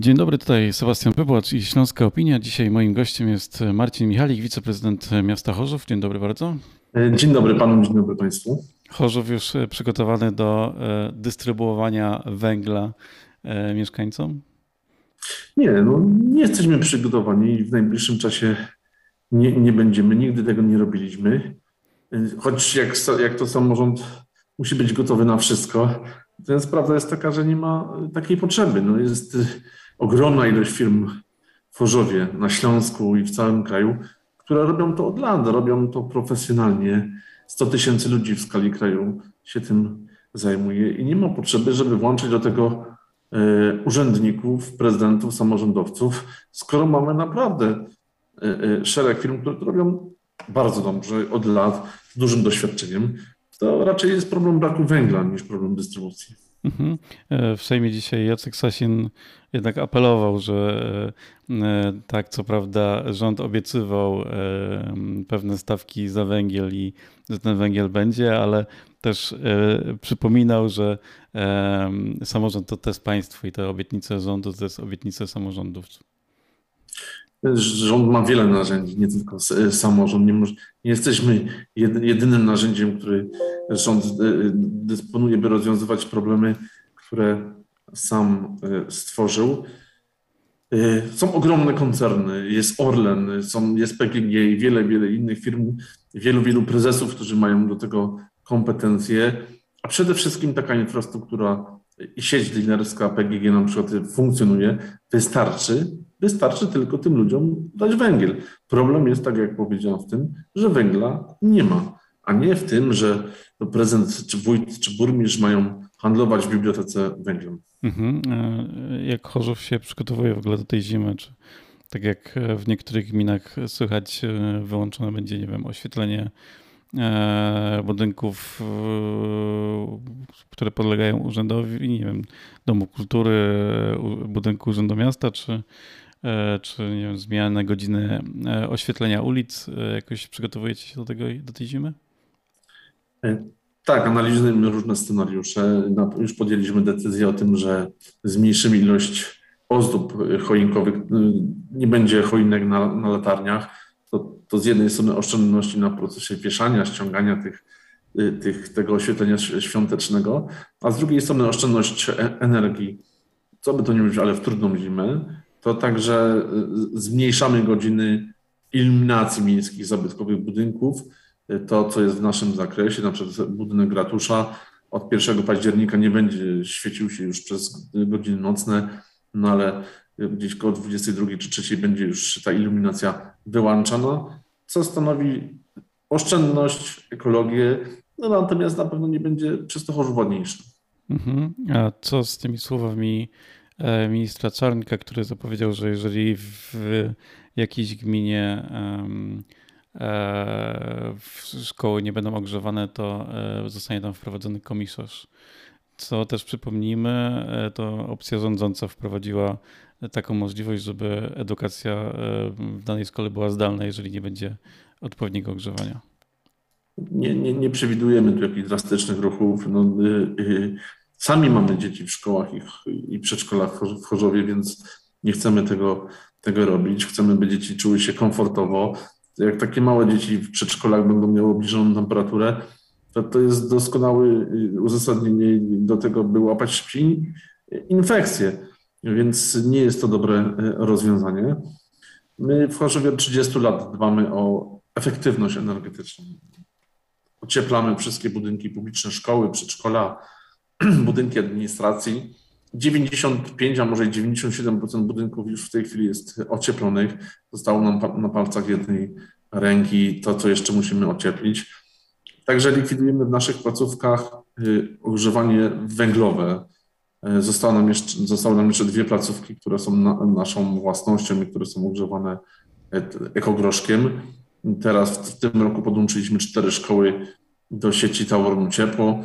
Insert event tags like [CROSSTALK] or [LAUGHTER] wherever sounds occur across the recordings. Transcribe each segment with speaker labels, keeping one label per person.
Speaker 1: Dzień dobry, tutaj Sebastian Pybłacz i Śląska Opinia. Dzisiaj moim gościem jest Marcin Michalik, wiceprezydent miasta Chorzów. Dzień dobry bardzo.
Speaker 2: Dzień dobry panu, dzień dobry państwu.
Speaker 1: Chorzów już przygotowany do e, dystrybuowania węgla e, mieszkańcom?
Speaker 2: Nie, no nie jesteśmy przygotowani i w najbliższym czasie nie, nie będziemy. Nigdy tego nie robiliśmy. Choć jak, jak to samorząd musi być gotowy na wszystko, Natomiast prawda jest taka, że nie ma takiej potrzeby. No jest ogromna ilość firm w Chorzowie, na Śląsku i w całym kraju, które robią to od lat, robią to profesjonalnie. 100 tysięcy ludzi w skali kraju się tym zajmuje i nie ma potrzeby, żeby włączyć do tego e, urzędników, prezydentów, samorządowców, skoro mamy naprawdę e, e, szereg firm, które to robią bardzo dobrze od lat, z dużym doświadczeniem to raczej jest problem braku węgla niż problem dystrybucji. Mhm.
Speaker 1: E, w Sejmie dzisiaj Jacek Sasin jednak apelował, że e, tak, co prawda rząd obiecywał e, pewne stawki za węgiel i że ten węgiel będzie, ale też przypominał, że samorząd to też państwo i te obietnice rządu to jest obietnice samorządowców.
Speaker 2: Rząd ma wiele narzędzi, nie tylko samorząd. Nie, może, nie jesteśmy jedynym narzędziem, który rząd e, dysponuje, by rozwiązywać problemy, które sam stworzył. Są ogromne koncerny, jest Orlen, są, jest PGG i wiele, wiele innych firm, wielu, wielu prezesów, którzy mają do tego kompetencje, a przede wszystkim taka infrastruktura i sieć dealerska PGG na przykład funkcjonuje, wystarczy, Wystarczy tylko tym ludziom dać węgiel. Problem jest, tak jak powiedziałem, w tym, że węgla nie ma, a nie w tym, że prezydent, czy wójt, czy burmistrz mają handlować w bibliotece węglem. Mhm.
Speaker 1: E, jak Chorzów się przygotowuje w ogóle do tej zimy? Czy tak jak w niektórych gminach słychać, e, wyłączone będzie, nie wiem, oświetlenie e, budynków, które podlegają urzędowi, nie wiem, Domu Kultury, budynku Urzędu Miasta, czy czy nie wiem, zmianę godziny e, oświetlenia ulic. E, jakoś przygotowujecie się do tego, do tej zimy?
Speaker 2: Tak, analizujemy różne scenariusze. Już podjęliśmy decyzję o tym, że zmniejszymy ilość ozdób choinkowych. Nie będzie choinek na, na latarniach. To, to z jednej strony oszczędności na procesie wieszania, ściągania tych, tych, tego oświetlenia świątecznego, a z drugiej strony oszczędność energii. Co by to nie mówić, ale w trudną zimę to także y, zmniejszamy godziny iluminacji miejskich zabytkowych budynków. To, co jest w naszym zakresie, na przykład budynek ratusza od 1 października nie będzie świecił się już przez godziny nocne, no ale gdzieś koło 22 czy 3 będzie już ta iluminacja wyłączana, co stanowi oszczędność, ekologię, no natomiast na pewno nie będzie czysto chorobodniejsze.
Speaker 1: Mhm. A co z tymi słowami E, ministra Czarnka, który zapowiedział, że jeżeli w jakiejś gminie e, szkoły nie będą ogrzewane, to e, zostanie tam wprowadzony komisarz. Co też przypomnijmy, to opcja rządząca wprowadziła taką możliwość, żeby edukacja w danej szkole była zdalna, jeżeli nie będzie odpowiedniego ogrzewania.
Speaker 2: Nie, nie, nie przewidujemy tu jakichś drastycznych ruchów. No, y, y, Sami mamy dzieci w szkołach i, i przedszkolach w Chorzowie, więc nie chcemy tego, tego robić. Chcemy, by dzieci czuły się komfortowo. Jak takie małe dzieci w przedszkolach będą miały obniżoną temperaturę, to to jest doskonałe y, uzasadnienie do tego, by łapać szpin infekcje. Więc nie jest to dobre y, rozwiązanie. My w Chorzowie od 30 lat dbamy o efektywność energetyczną. Ocieplamy wszystkie budynki publiczne, szkoły, przedszkola, [CLEARS THROAT] budynki administracji. 95, a może 97% budynków już w tej chwili jest ocieplonych. Zostało nam na palcach jednej ręki to, co jeszcze musimy ocieplić. Także likwidujemy w naszych placówkach y, ogrzewanie węglowe. Y, zostały nam jeszcze, zostały nam jeszcze dwie placówki, które są na, naszą własnością i które są ogrzewane e, ekogroszkiem. Teraz w tym roku podłączyliśmy cztery szkoły do sieci Tauronu Ciepło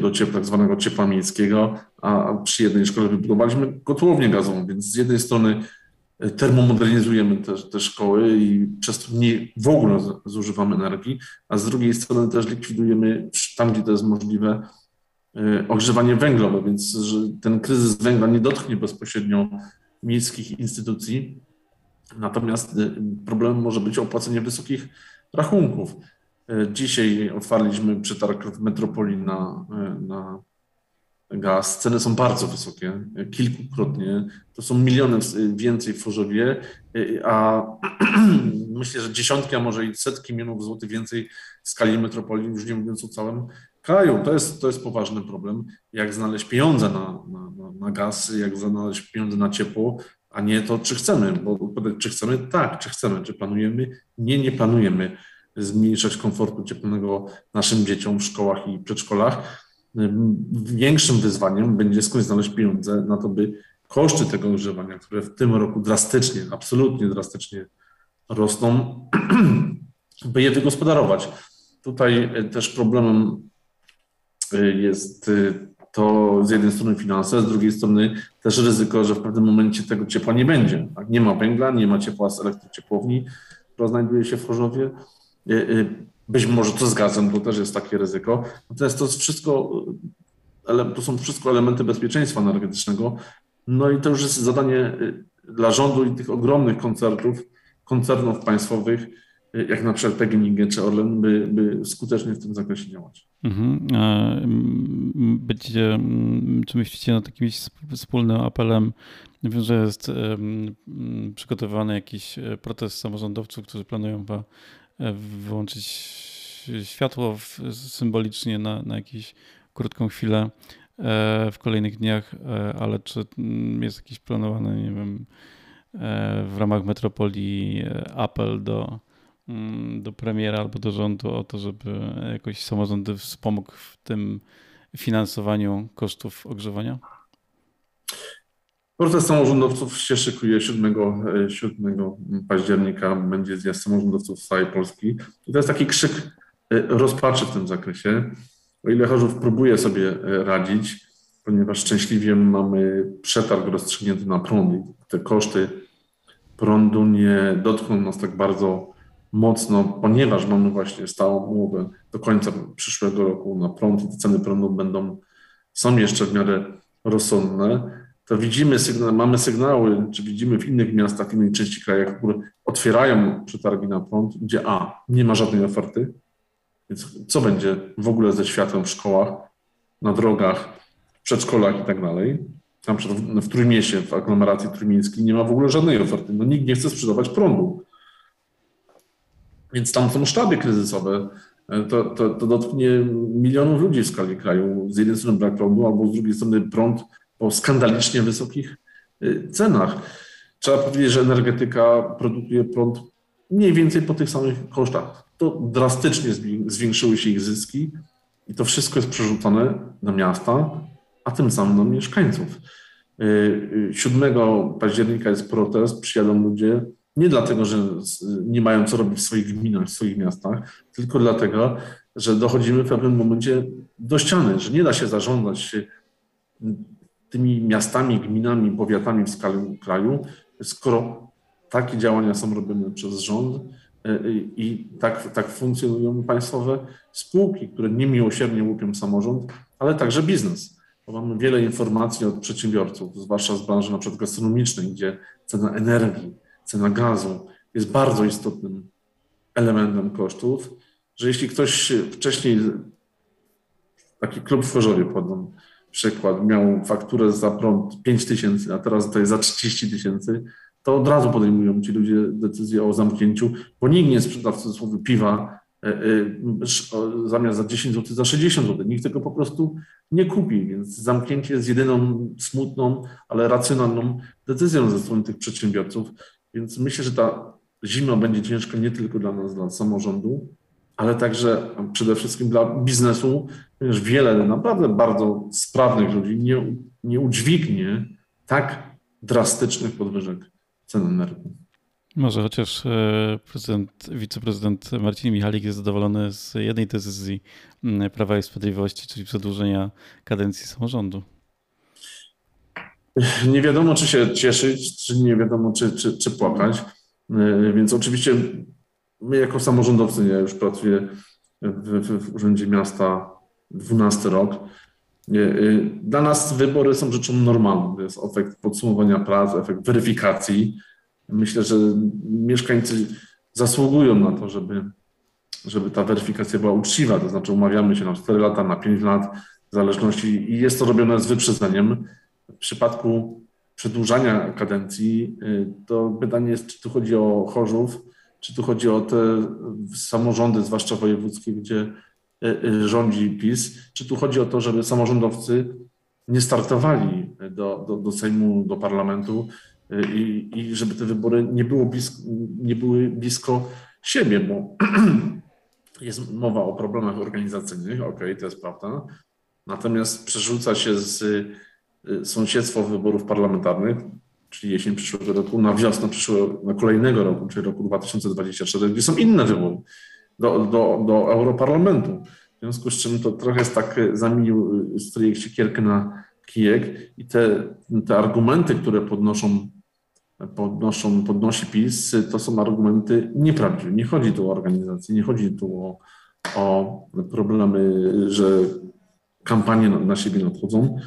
Speaker 2: do, ciepła, tak zwanego ciepła miejskiego, a przy jednej szkole wybudowaliśmy kotłownię gazową, więc z jednej strony e, termomodernizujemy te, te szkoły i przez to nie w ogóle zużywamy energii, a z drugiej strony też likwidujemy tam, gdzie to jest możliwe, e, ogrzewanie węglowe, więc ten kryzys węgla nie dotknie bezpośrednio miejskich instytucji. Natomiast problemem może być opłacenie wysokich rachunków. Dzisiaj otwarliśmy przetarg w metropolii na, na gaz. Ceny są bardzo wysokie, kilkukrotnie. To są miliony więcej w Chorzowie, a [CLEARS THROAT] myślę, że dziesiątki, a może i setki milionów złotych więcej w skali metropolii, już nie mówiąc o całym kraju. To jest, to jest poważny problem. Jak znaleźć pieniądze na, na, na gaz, jak znaleźć pieniądze na ciepło, a nie to, czy chcemy. Bo czy chcemy? Tak, czy chcemy. Czy planujemy? Nie, nie planujemy zmniejszać komfortu cieplnego naszym dzieciom w szkołach i przedszkolach większym wyzwaniem będzie skądś znaleźć pieniądze na to, by koszty tego używania, które w tym roku drastycznie, absolutnie drastycznie rosną, [CLEARS THROAT] by je wygospodarować. Tutaj e, też problemem e, jest e, to z jednej strony finanse, z drugiej strony też ryzyko, że w pewnym momencie tego ciepła nie będzie. Tak? Nie ma węgla, nie ma ciepła z elektrociepłowni, która znajduje się w Chorzowie. Być może to zgadzam, to też jest takie ryzyko. Natomiast to jest wszystko, to są wszystko elementy bezpieczeństwa energetycznego. No i to już jest zadanie y, dla rządu i tych ogromnych koncernów, koncernów państwowych, y, jak na przykład PGNiG czy Orlen, by, by skutecznie w tym zakresie działać. Mhm.
Speaker 1: Będziecie, czy myślicie nad jakimś wspólnym apelem? Wiem, że jest przygotowywany jakiś e, protest samorządowców, którzy planują chyba E, wyłączyć światło symbolicznie na, na jakąś krótką chwilę e, w kolejnych dniach, e, ale czy mm, jest jakiś planowany, nie wiem, w ramach metropolii apel do, mm, do premiera albo do rządu o to, żeby jakoś samorządy wspomógł w tym finansowaniu kosztów ogrzewania?
Speaker 2: Protest samorządowców się szykuje 7, 7 e, października, będzie zjazd samorządowców z całej Polski. I to jest taki krzyk e, rozpaczy w tym zakresie. O ile Chorzów próbuje sobie e, radzić, ponieważ szczęśliwie mamy przetarg rozstrzygnięty na prąd i te koszty prądu nie dotkną nas tak bardzo mocno, ponieważ mamy właśnie stałą umowę do końca przyszłego roku na prąd i te ceny prądu będą, są jeszcze w miarę rozsądne to widzimy, sygnał, mamy sygnały, czy widzimy w innych miastach, w innej części krajach, które otwierają przetargi na prąd, gdzie A, nie ma żadnej oferty, więc co będzie w ogóle ze światłem w szkołach, na drogach, w przedszkolach i tak dalej. Tam w Trójmieście, w aglomeracji trójmiejskiej nie ma w ogóle żadnej oferty. No nikt nie chce sprzedawać prądu. Więc tam są sztaby kryzysowe. To, to, to dotknie milionów ludzi w skali kraju. Z jednej strony brak prądu, albo z drugiej strony prąd po skandalicznie wysokich y, cenach. Trzeba powiedzieć, że energetyka produkuje prąd mniej więcej po tych samych kosztach. To drastycznie zwiększyły się ich zyski i to wszystko jest przerzucone na miasta, a tym samym na mieszkańców. 7 y, y, października jest protest, przyjadą ludzie nie dlatego, że nie mają co robić w swoich gminach, w swoich miastach, tylko dlatego, że dochodzimy w pewnym momencie do ściany, że nie da się zarządzać tymi miastami, gminami, powiatami w skali kraju, skoro takie działania są robione przez rząd e, e, i tak, tak funkcjonują państwowe spółki, które niemiłosiernie łupią samorząd, ale także biznes. Bo mamy wiele informacji od przedsiębiorców, zwłaszcza z branży na przykład gastronomicznej, gdzie cena energii, cena gazu jest bardzo istotnym elementem kosztów, że jeśli ktoś wcześniej, taki klub w Chorzowie podam, przykład, miał fakturę za prąd 5 tysięcy, a teraz tutaj za 30 tysięcy, to od razu podejmują ci ludzie decyzję o zamknięciu, bo nikt nie sprzeda w cudzysłowie piwa e, e, zamiast za 10 zł, za 60 zł. Nikt tego po prostu nie kupi, więc zamknięcie jest jedyną smutną, ale racjonalną decyzją ze strony tych przedsiębiorców. Więc myślę, że ta zima będzie ciężka nie tylko dla nas, dla samorządu, ale także przede wszystkim dla biznesu, ponieważ wiele naprawdę bardzo sprawnych ludzi nie, nie udźwignie tak drastycznych podwyżek cen energii.
Speaker 1: Może chociaż e, prezydent, wiceprezydent Marcin Michalik jest zadowolony z jednej decyzji Prawa i Sprawiedliwości, czyli przedłużenia kadencji samorządu.
Speaker 2: Nie wiadomo, czy się cieszyć, czy nie wiadomo, czy, czy, czy płakać. E, więc oczywiście My jako samorządowcy, ja już pracuję w, w, w Urzędzie Miasta 12 rok, Dla nas wybory są rzeczą normalną. To jest efekt podsumowania prac, efekt weryfikacji. Myślę, że mieszkańcy zasługują na to, żeby, żeby ta weryfikacja była uczciwa. To znaczy, umawiamy się na 4 lata, na 5 lat, w zależności, i jest to robione z wyprzedzeniem. W przypadku przedłużania kadencji, to pytanie jest, czy tu chodzi o Chorzów, czy tu chodzi o te samorządy, zwłaszcza wojewódzkie, gdzie E, e, rządzi PiS, czy tu chodzi o to, żeby samorządowcy nie startowali do, do, do Sejmu, do parlamentu e, i, i żeby te wybory nie, było blisko, nie były blisko siebie, bo [CLEARS THROAT] jest mowa o problemach organizacyjnych, okej, okay, to jest prawda, natomiast przerzuca się z sąsiedztwo wyborów parlamentarnych, czyli jesień przyszłego roku, na wiosnę przyszłego, na kolejnego roku, czyli roku 2024, gdzie są inne wybory do, do, do Europarlamentu. W związku z czym to trochę jest tak, zamienił stryjek siekierkę na kijek i te, te argumenty, które podnoszą, podnoszą, podnosi PiS, to są argumenty nieprawdziwe. Nie chodzi tu o organizację, nie chodzi tu o, o problemy, że kampanie na, na siebie nadchodzą.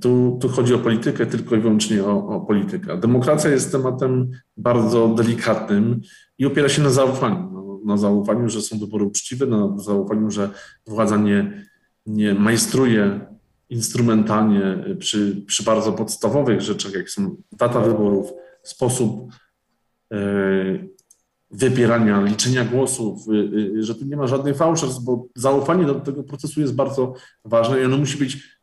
Speaker 2: Tu, tu chodzi o politykę, tylko i wyłącznie o, o politykę. Demokracja jest tematem bardzo delikatnym i opiera się na zaufaniu na zaufaniu, że są wybory uczciwe, na zaufaniu, że władza nie, nie majstruje instrumentalnie przy, przy bardzo podstawowych rzeczach, jak są data wyborów, sposób e, wybierania, liczenia głosów, e, że tu nie ma żadnych fałszerstw, bo zaufanie do tego procesu jest bardzo ważne i ono musi być Y,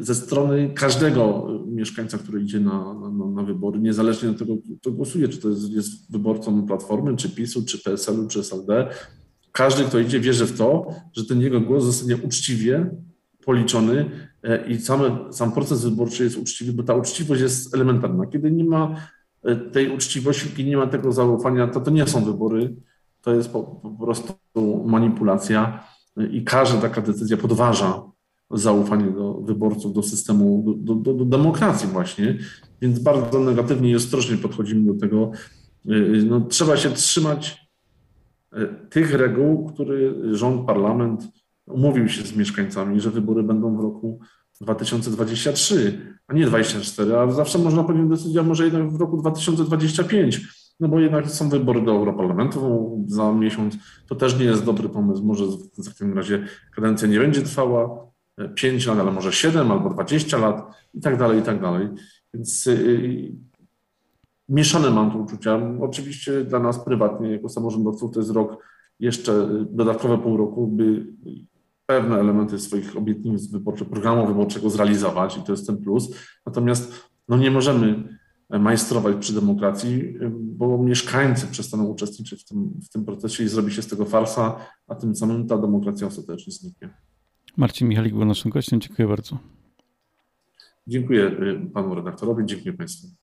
Speaker 2: ze strony każdego mieszkańca, który idzie na, na, na, wybory, niezależnie od tego, kto głosuje, czy to jest, jest wyborcą Platformy, czy PiSu, czy PSL-u, czy SLD. Każdy, kto idzie, wierzy w to, że ten jego głos zostanie uczciwie policzony e, i same, sam proces wyborczy jest uczciwy, bo ta uczciwość jest elementarna. Kiedy nie ma e, tej uczciwości, kiedy nie ma tego zaufania, to to nie są wybory, to jest po, po prostu manipulacja e, i każda taka decyzja podważa zaufanie do wyborców, do systemu, do, do, do demokracji właśnie, więc bardzo negatywnie i ostrożnie podchodzimy do tego. Y, no, trzeba się trzymać y, tych reguł, które rząd, parlament umówił się z mieszkańcami, że wybory będą w roku 2023, a nie 2024, a zawsze można podjąć decyzję, a może jednak w roku 2025, no bo jednak są wybory do Europarlamentu za miesiąc, to też nie jest dobry pomysł, może w takim razie kadencja nie będzie trwała, 5 lat, ale może 7 albo 20 lat i tak dalej, i tak dalej. Więc yy, mieszane mam tu uczucia. Oczywiście dla nas prywatnie, jako samorządowców, to jest rok jeszcze y, dodatkowe pół roku, by pewne elementy swoich obietnic wyborczych, programu wyborczego zrealizować i to jest ten plus. Natomiast no, nie możemy majstrować przy demokracji, bo mieszkańcy przestaną uczestniczyć w tym, w tym procesie i zrobi się z tego farsa, a tym samym ta demokracja ostatecznie zniknie.
Speaker 1: Marcin Michalik był naszym gościem. Dziękuję bardzo.
Speaker 2: Dziękuję y, panu redaktorowi, dziękuję państwu.